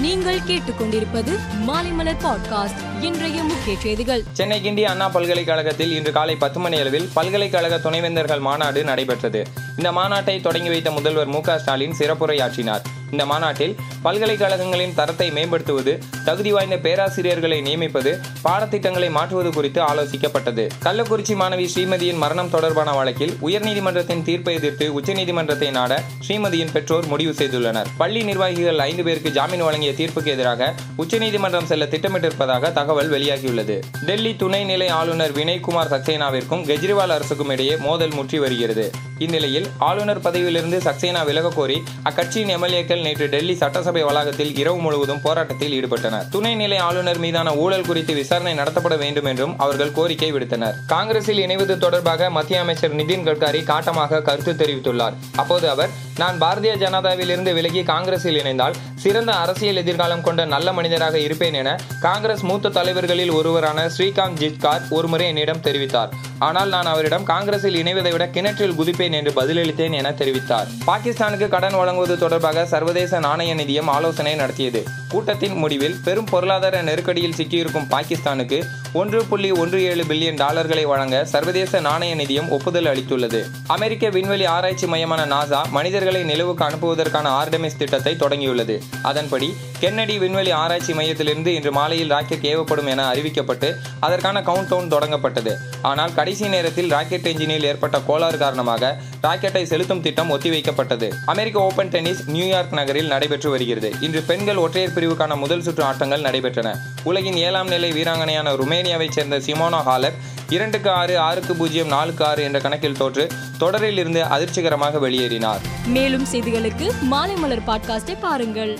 நீங்கள் கேட்டுக்கொண்டிருப்பது மாலைமலர் பாட்காஸ்ட் இன்றைய முக்கிய செய்திகள். சென்னை கிண்டி அண்ணா பல்கலைக்கழகத்தில் இன்று காலை பத்து மணி அளவில் பல்கலைக்கழக துணைவேந்தர்கள் மாநாடு நடைபெற்றது. இந்த மாநாட்டை தொடங்கி வைத்த முதல்வர் மு ஸ்டாலின் சிறப்புரையாற்றினார். இந்த மாநாட்டில் பல்கலைக்கழகங்களின் தரத்தை மேம்படுத்துவது தகுதி வாய்ந்த பேராசிரியர்களை நியமிப்பது பாடத்திட்டங்களை மாற்றுவது குறித்து ஆலோசிக்கப்பட்டது. கள்ளக்குறிச்சி மாணவி ஸ்ரீமதியின் மரணம் தொடர்பான வழக்கில் உயர்நீதிமன்றத்தின் தீர்ப்பை எதிர்த்து உச்சநீதிமன்றத்தை நாட ஸ்ரீமதியின் பெற்றோர் முடிவு செய்துள்ளனர். பள்ளி நிர்வாகிகள் ஐந்து பேருக்கு ஜாமீன் வழங்கிய தீர்ப்புக்கு எதிராக உச்சநீதிமன்றம் செல்ல திட்டமிட்டிருப்பதாக தகவல் வெளியாகியுள்ளது. டெல்லி துணைநிலை ஆளுநர் வினய்குமார் சக்சேனாவிற்கும் கெஜ்ரிவால் அரசுக்கும் இடையே மோதல் முற்றி வருகிறது. இந்நிலையில் ஆளுநர் பதவியிலிருந்து சக்சேனா விலக கோரி அக்கட்சியின் எம்எல்ஏக்கள் நேற்று டெல்லி சட்டசபை வளாகத்தில் இரவு முழுவதும் போராட்டத்தில் ஈடுபட்டனர். துணைநிலை ஆளுநர் மீதான ஊழல் குறித்து விசாரணை நடத்தப்பட வேண்டும் என்றும் அவர்கள் கோரிக்கை விடுத்தனர். காங்கிரஸில் இணைவது தொடர்பாக மத்திய அமைச்சர் நிதின் கட்காரி காட்டமாக கருத்து தெரிவித்துள்ளார். அப்போது அவர் நான் பாரதிய ஜனதாவிலிருந்து விலகி காங்கிரஸில் இணைந்தால் சிறந்த அரசியல் எதிர்காலம் கொண்ட நல்ல மனிதராக இருப்பேன் என காங்கிரஸ் மூத்த தலைவர்களில் ஒருவரான ஸ்ரீகாந்த் ஜித்கார் ஒருமுறை என்னிடம் தெரிவித்தார். ஆனால் நான் அவரிடம் காங்கிரஸில் இணைவதை விட கிணற்றில் குதிப்பேன் என்று பதிலளித்தேன் என தெரிவித்தார். பாகிஸ்தானுக்கு கடன் வழங்குவது தொடர்பாக சர்வதேச நாணய நிதியம் ஆலோசனை நடத்தியது. கூட்டத்தின் முடிவில் பெரும் பொருளாதார நெருக்கடியில் சிக்கியிருக்கும் பாகிஸ்தானுக்கு ஒன்று புள்ளி ஒன்று ஏழு பில்லியன் டாலர்களை வழங்க சர்வதேச நாணய நிதியம் ஒப்புதல் அளித்துள்ளது. அமெரிக்க விண்வெளி ஆராய்ச்சி மையமான நாசா மனிதர்களை நிலவுக்கு அனுப்புவதற்கான ஆர்டமிஸ் திட்டத்தை தொடங்கியுள்ளது. அதன்படி கென்னடி விண்வெளி ஆராய்ச்சி மையத்திலிருந்து இன்று மாலையில் ராக்கெட் ஏவப்படும் என அறிவிக்கப்பட்டு அதற்கான கவுண்ட் டவுன் தொடங்கப்பட்டது. ஆனால் கடைசி நேரத்தில் ராக்கெட் என்ஜினில் ஏற்பட்ட கோளாறு காரணமாக ராக்கெட்டை செலுத்தும் திட்டம் ஒத்திவைக்கப்பட்டது. அமெரிக்க ஓபன் டென்னிஸ் நியூயார்க் நகரில் நடைபெற்று வருகிறது. இன்று பெண்கள் ஒற்றையர் பிரிவுக்கான முதல் சுற்று ஆட்டங்கள் நடைபெற்றன. உலகின் ஏழாம் நிலை வீராங்கனையான ருமேனியாவைச் சேர்ந்த சிமோனா ஹாலப் இரண்டுக்கு ஆறு ஆறுக்கு பூஜ்ஜியம் நாலுக்கு ஆறு என்ற கணக்கில் தோற்று தொடரில் இருந்து அதிர்ச்சிகரமாக வெளியேறினார். மேலும் செய்திகளுக்கு மாலைமலர் பாட்காஸ்டை பாருங்கள்.